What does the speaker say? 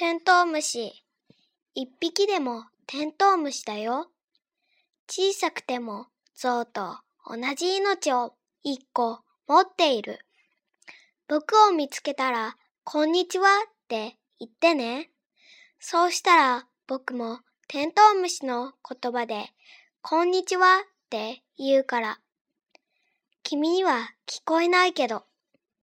テントウムシ。一匹でもテントウムシだよ。小さくても象と同じ命を一個持っている。僕を見つけたら、こんにちはって言ってね。そうしたら僕もテントウムシの言葉で、こんにちはって言うから。君には聞こえないけど。